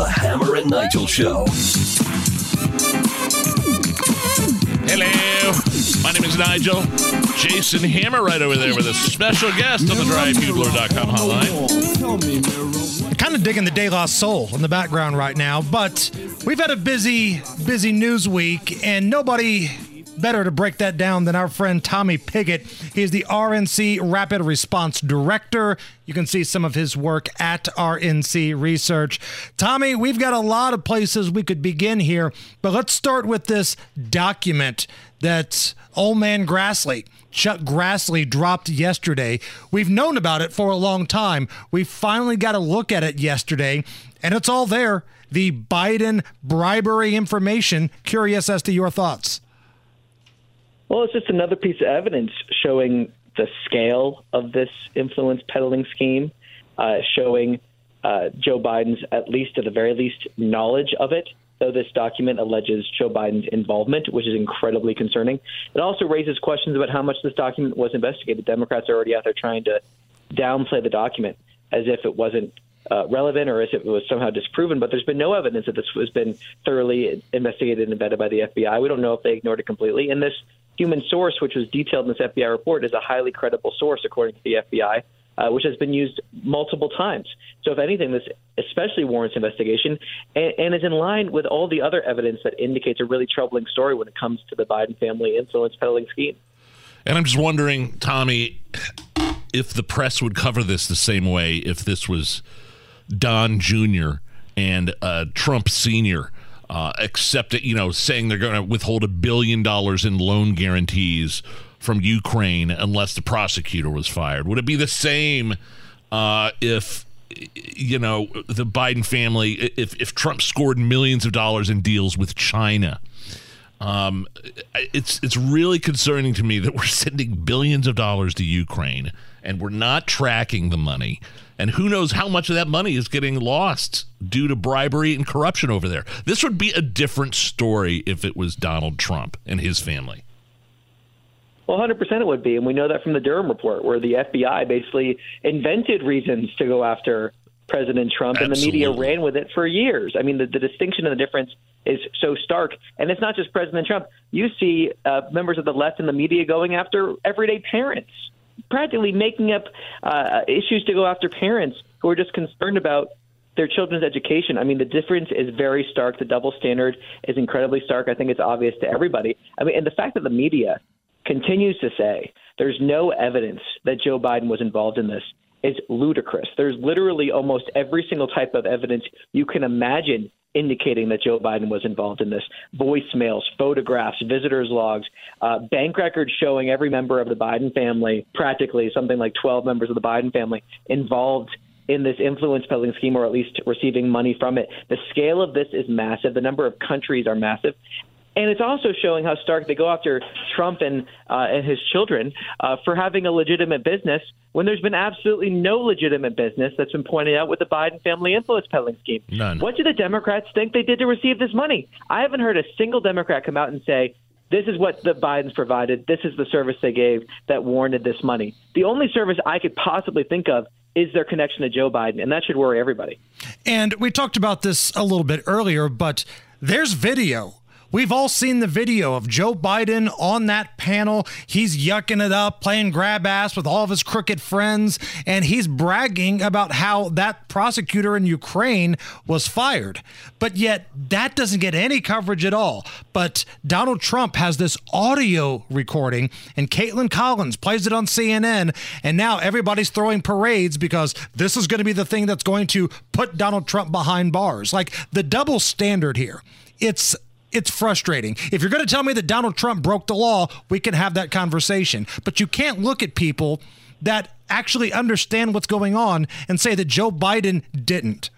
The Hammer and Nigel Show. Hello, my name is Nigel. Jason Hammer right over there with a special guest on the drivebugler.com hotline. Kind of digging the De La Soul in the background right now, but we've had a busy, busy news week, and nobody better to break that down than our friend Tommy Pigott. He is the RNC Rapid Response Director. You can see some of his work at RNC Research. Tommy, we've got a lot of places we could begin here, but let's start with this document that old man Grassley, Chuck Grassley, dropped yesterday. We've known about it for a long time. We finally got a look at it yesterday, and it's all there. The Biden bribery information. Curious as to your thoughts. Well, it's just another piece of evidence showing the scale of this influence peddling scheme, uh, showing uh, Joe Biden's, at least at the very least, knowledge of it. Though this document alleges Joe Biden's involvement, which is incredibly concerning. It also raises questions about how much this document was investigated. Democrats are already out there trying to downplay the document as if it wasn't uh, relevant or as if it was somehow disproven, but there's been no evidence that this has been thoroughly investigated and vetted by the FBI. We don't know if they ignored it completely. And this human source, which was detailed in this FBI report, is a highly credible source, according to the FBI, uh, which has been used multiple times. So, if anything, this especially warrants investigation and, and is in line with all the other evidence that indicates a really troubling story when it comes to the Biden family influence peddling scheme. And I'm just wondering, Tommy, if the press would cover this the same way if this was Don Jr. and uh, Trump Sr uh, accept it, you know, saying they're going to withhold a billion dollars in loan guarantees from Ukraine unless the prosecutor was fired. Would it be the same uh, if you know the Biden family if if Trump scored millions of dollars in deals with China? Um, it's it's really concerning to me that we're sending billions of dollars to Ukraine and we're not tracking the money. And who knows how much of that money is getting lost due to bribery and corruption over there. This would be a different story if it was Donald Trump and his family. Well, 100% it would be. And we know that from the Durham report, where the FBI basically invented reasons to go after President Trump, Absolutely. and the media ran with it for years. I mean, the, the distinction and the difference is so stark. And it's not just President Trump. You see uh, members of the left in the media going after everyday parents practically making up uh, issues to go after parents who are just concerned about their children's education. I mean, the difference is very stark. The double standard is incredibly stark. I think it's obvious to everybody. I mean, and the fact that the media continues to say there's no evidence that Joe Biden was involved in this is ludicrous. There's literally almost every single type of evidence you can imagine indicating that Joe Biden was involved in this. Voicemails, photographs, visitors' logs, uh, bank records showing every member of the Biden family, practically something like 12 members of the Biden family, involved in this influence peddling scheme or at least receiving money from it. The scale of this is massive. The number of countries are massive. And it's also showing how stark they go after Trump and uh, and his children uh, for having a legitimate business when there's been absolutely no legitimate business that's been pointed out with the Biden family influence peddling scheme. None. What do the Democrats think they did to receive this money? I haven't heard a single Democrat come out and say this is what the Bidens provided. This is the service they gave that warranted this money. The only service I could possibly think of is their connection to Joe Biden, and that should worry everybody. And we talked about this a little bit earlier, but there's video We've all seen the video of Joe Biden on that panel. He's yucking it up, playing grab ass with all of his crooked friends, and he's bragging about how that prosecutor in Ukraine was fired. But yet, that doesn't get any coverage at all. But Donald Trump has this audio recording, and Kaitlan Collins plays it on CNN, and now everybody's throwing parades because this is going to be the thing that's going to put Donald Trump behind bars. Like the double standard here. It's it's frustrating. If you're going to tell me that Donald Trump broke the law, we can have that conversation. But you can't look at people that actually understand what's going on and say that Joe Biden didn't.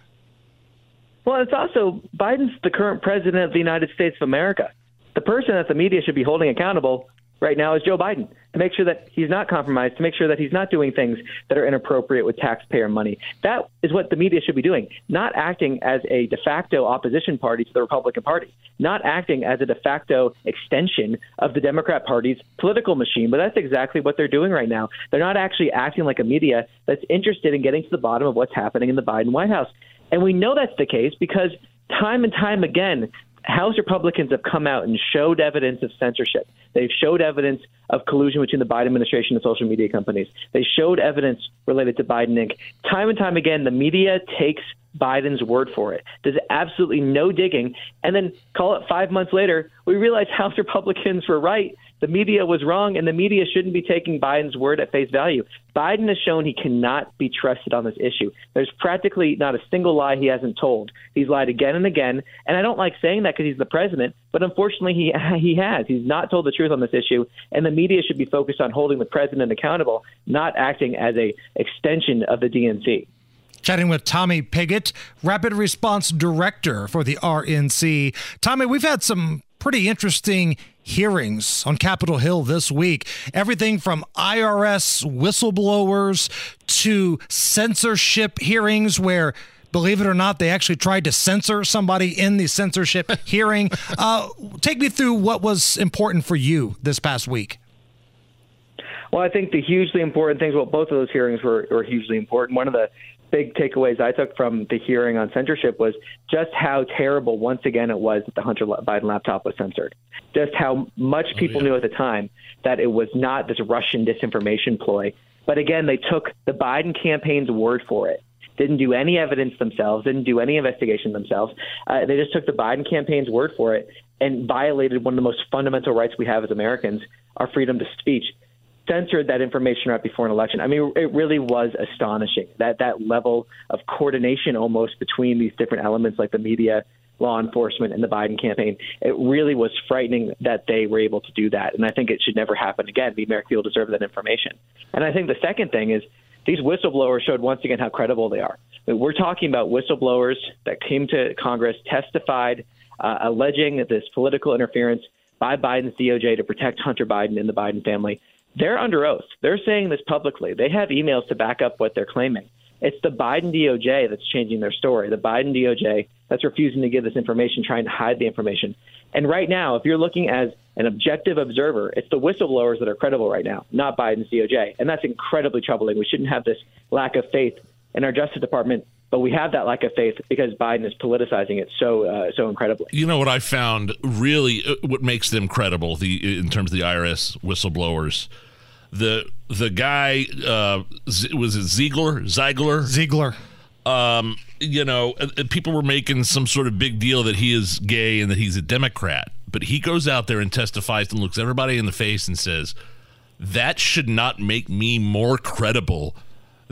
Well, it's also Biden's the current president of the United States of America. The person that the media should be holding accountable right now is Joe Biden to make sure that he's not compromised, to make sure that he's not doing things that are inappropriate with taxpayer money. That is what the media should be doing, not acting as a de facto opposition party to the Republican Party, not acting as a de facto extension of the Democrat Party's political machine. But that's exactly what they're doing right now. They're not actually acting like a media that's interested in getting to the bottom of what's happening in the Biden White House. And we know that's the case because time and time again, House Republicans have come out and showed evidence of censorship. They've showed evidence of collusion between the Biden administration and social media companies. They showed evidence related to Biden Inc. Time and time again, the media takes Biden's word for it. There's absolutely no digging. And then call it five months later, we realize House Republicans were right the media was wrong, and the media shouldn't be taking Biden's word at face value. Biden has shown he cannot be trusted on this issue. There's practically not a single lie he hasn't told. He's lied again and again, and I don't like saying that because he's the president, but unfortunately he he has. He's not told the truth on this issue, and the media should be focused on holding the president accountable, not acting as a extension of the DNC chatting with Tommy Pigott, Rapid Response Director for the RNC. Tommy, we've had some pretty interesting hearings on Capitol Hill this week. Everything from IRS whistleblowers to censorship hearings where believe it or not, they actually tried to censor somebody in the censorship hearing. Uh, take me through what was important for you this past week. Well, I think the hugely important things, well, both of those hearings were, were hugely important. One of the big takeaways I took from the hearing on censorship was just how terrible, once again, it was that the Hunter Biden laptop was censored. Just how much oh, people oh, yeah. knew at the time that it was not this Russian disinformation ploy. But again, they took the Biden campaign's word for it. Didn't do any evidence themselves, didn't do any investigation themselves. Uh, they just took the Biden campaign's word for it and violated one of the most fundamental rights we have as Americans, our freedom to speech censored that information right before an election. I mean, it really was astonishing that that level of coordination almost between these different elements, like the media, law enforcement, and the Biden campaign. It really was frightening that they were able to do that, and I think it should never happen again. The American people deserve that information. And I think the second thing is these whistleblowers showed once again how credible they are. We're talking about whistleblowers that came to Congress, testified, uh, alleging that this political interference by Biden's DOJ to protect Hunter Biden and the Biden family. They're under oath. They're saying this publicly. They have emails to back up what they're claiming. It's the Biden DOJ that's changing their story. The Biden DOJ that's refusing to give this information, trying to hide the information. And right now, if you're looking as an objective observer, it's the whistleblowers that are credible right now, not Biden's DOJ. And that's incredibly troubling. We shouldn't have this lack of faith in our Justice Department but we have that lack of faith because Biden is politicizing it so uh, so incredibly. You know what I found really uh, what makes them credible the in terms of the IRS whistleblowers. The the guy uh, was it Ziegler Ziegler Ziegler. Um, you know, uh, people were making some sort of big deal that he is gay and that he's a Democrat, but he goes out there and testifies and looks everybody in the face and says, "That should not make me more credible."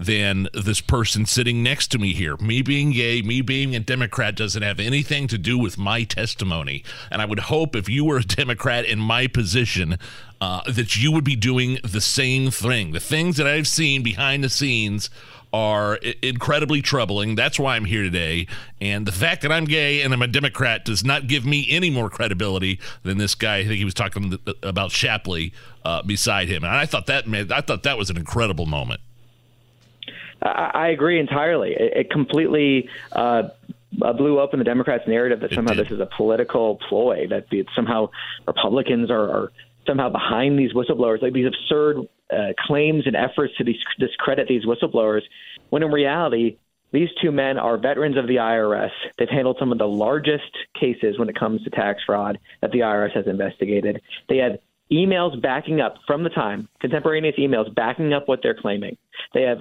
Than this person sitting next to me here. Me being gay, me being a Democrat doesn't have anything to do with my testimony. And I would hope if you were a Democrat in my position, uh, that you would be doing the same thing. The things that I've seen behind the scenes are incredibly troubling. That's why I'm here today. And the fact that I'm gay and I'm a Democrat does not give me any more credibility than this guy. I think he was talking about Shapley uh, beside him, and I thought that made, I thought that was an incredible moment. I, agree entirely. It, it completely uh, uh, blew open the Democrats' narrative that somehow this is a political ploy, that the, somehow Republicans are, are somehow behind these whistleblowers, like these absurd uh, claims and efforts to discredit these whistleblowers, when in reality, these two men are veterans of the IRS. They've handled some of the largest cases when it comes to tax fraud that the IRS has investigated. They have emails backing up from the time, contemporaneous emails backing up what they're claiming. They have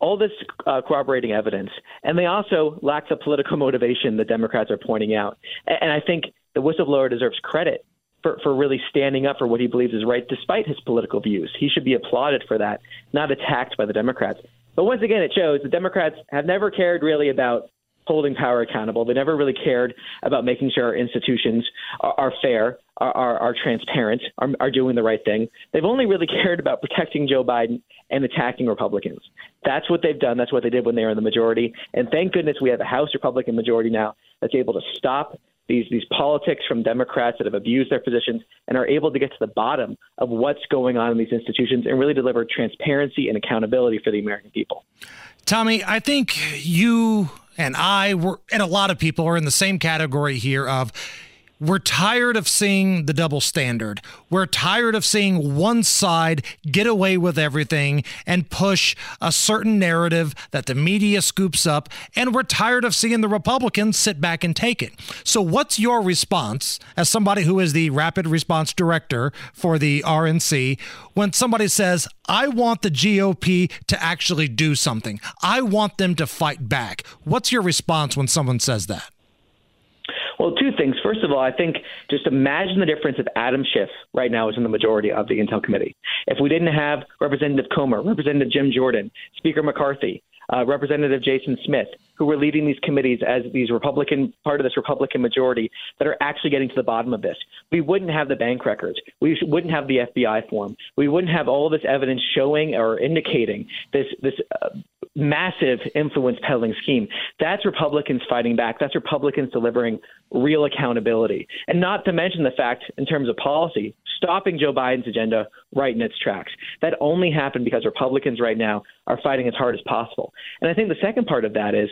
all this uh, corroborating evidence, and they also lack the political motivation the Democrats are pointing out. And I think the whistleblower deserves credit for, for really standing up for what he believes is right, despite his political views. He should be applauded for that, not attacked by the Democrats. But once again, it shows the Democrats have never cared really about holding power accountable. They never really cared about making sure our institutions are, are fair, are, are, are transparent, are, are doing the right thing. They've only really cared about protecting Joe Biden and attacking Republicans. That's what they've done. That's what they did when they were in the majority. And thank goodness we have a House Republican majority now that's able to stop these these politics from Democrats that have abused their positions and are able to get to the bottom of what's going on in these institutions and really deliver transparency and accountability for the American people. Tommy, I think you and I were, and a lot of people are in the same category here of we're tired of seeing the double standard. We're tired of seeing one side get away with everything and push a certain narrative that the media scoops up. And we're tired of seeing the Republicans sit back and take it. So, what's your response as somebody who is the rapid response director for the RNC when somebody says, I want the GOP to actually do something? I want them to fight back. What's your response when someone says that? Well, two things. First of all, I think just imagine the difference if Adam Schiff right now is in the majority of the Intel Committee. If we didn't have Representative Comer, Representative Jim Jordan, Speaker McCarthy, uh, Representative Jason Smith, who were leading these committees as these Republican part of this Republican majority that are actually getting to the bottom of this. We wouldn't have the bank records. We wouldn't have the FBI form. We wouldn't have all this evidence showing or indicating this this uh, massive influence peddling scheme. That's Republicans fighting back. That's Republicans delivering real accountability. And not to mention the fact, in terms of policy, stopping Joe Biden's agenda right in its tracks. That only happened because Republicans right now are fighting as hard as possible. And I think the second part of that is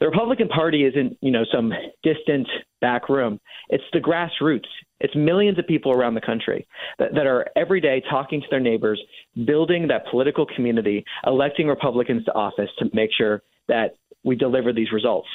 the Republican Party isn't, you know, some distant back room. It's the grassroots. It's millions of people around the country that, that are every day talking to their neighbors, building that political community, electing Republicans to office to make sure that we deliver these results.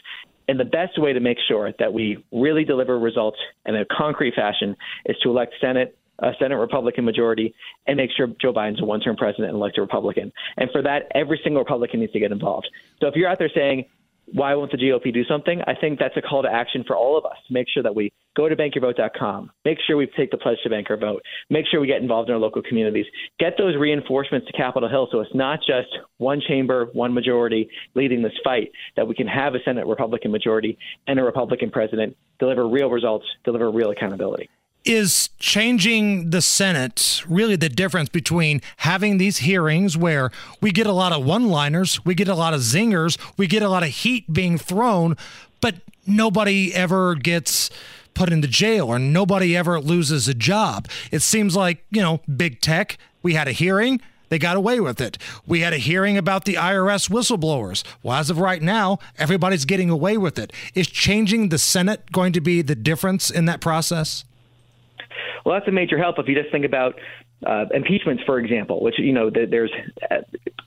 And the best way to make sure that we really deliver results in a concrete fashion is to elect Senate a Senate Republican majority and make sure Joe Biden's a one term president and elect a Republican. And for that, every single Republican needs to get involved. So if you're out there saying, why won't the GOP do something? I think that's a call to action for all of us. To make sure that we go to bankyourvote.com, make sure we take the pledge to bank our vote, make sure we get involved in our local communities, get those reinforcements to Capitol Hill so it's not just one chamber, one majority leading this fight, that we can have a Senate Republican majority and a Republican president, deliver real results, deliver real accountability is changing the Senate really the difference between having these hearings where we get a lot of one liners, we get a lot of zingers, we get a lot of heat being thrown, but nobody ever gets put into jail or nobody ever loses a job. It seems like, you know, big tech, we had a hearing. They got away with it. We had a hearing about the IRS whistleblowers. Well, as of right now, everybody's getting away with it. Is changing the Senate going to be the difference in that process? Well, that's a major help if you just think about uh, impeachments, for example, which you know there's uh,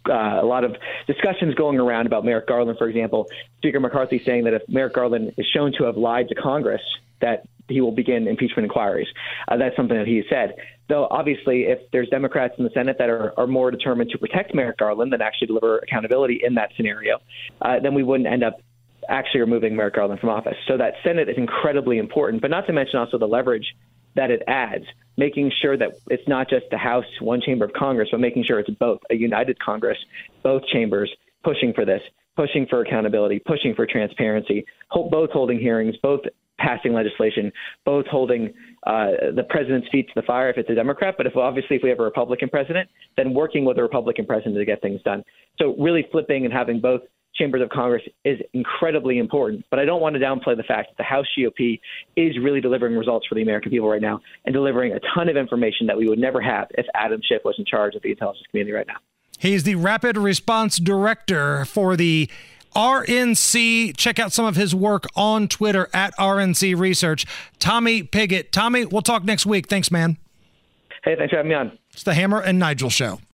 a lot of discussions going around about Merrick Garland, for example. Speaker McCarthy saying that if Merrick Garland is shown to have lied to Congress, that he will begin impeachment inquiries. Uh, that's something that he said. Though obviously, if there's Democrats in the Senate that are, are more determined to protect Merrick Garland than actually deliver accountability in that scenario, uh, then we wouldn't end up actually removing Merrick Garland from office. So that Senate is incredibly important, but not to mention also the leverage that it adds, making sure that it's not just the House, one chamber of Congress, but making sure it's both a united Congress, both chambers pushing for this, pushing for accountability, pushing for transparency, both holding hearings, both passing legislation, both holding uh, the president's feet to the fire if it's a Democrat, but if obviously if we have a Republican president, then working with a Republican president to get things done. So really flipping and having both chambers of Congress is incredibly important. But I don't want to downplay the fact that the House GOP is really delivering results for the American people right now and delivering a ton of information that we would never have if Adam Schiff was in charge of the intelligence community right now. He's the Rapid Response Director for the RNC. Check out some of his work on Twitter at RNC Research. Tommy Pigott. Tommy, we'll talk next week. Thanks, man. Hey, thanks for having me on. It's the Hammer and Nigel Show.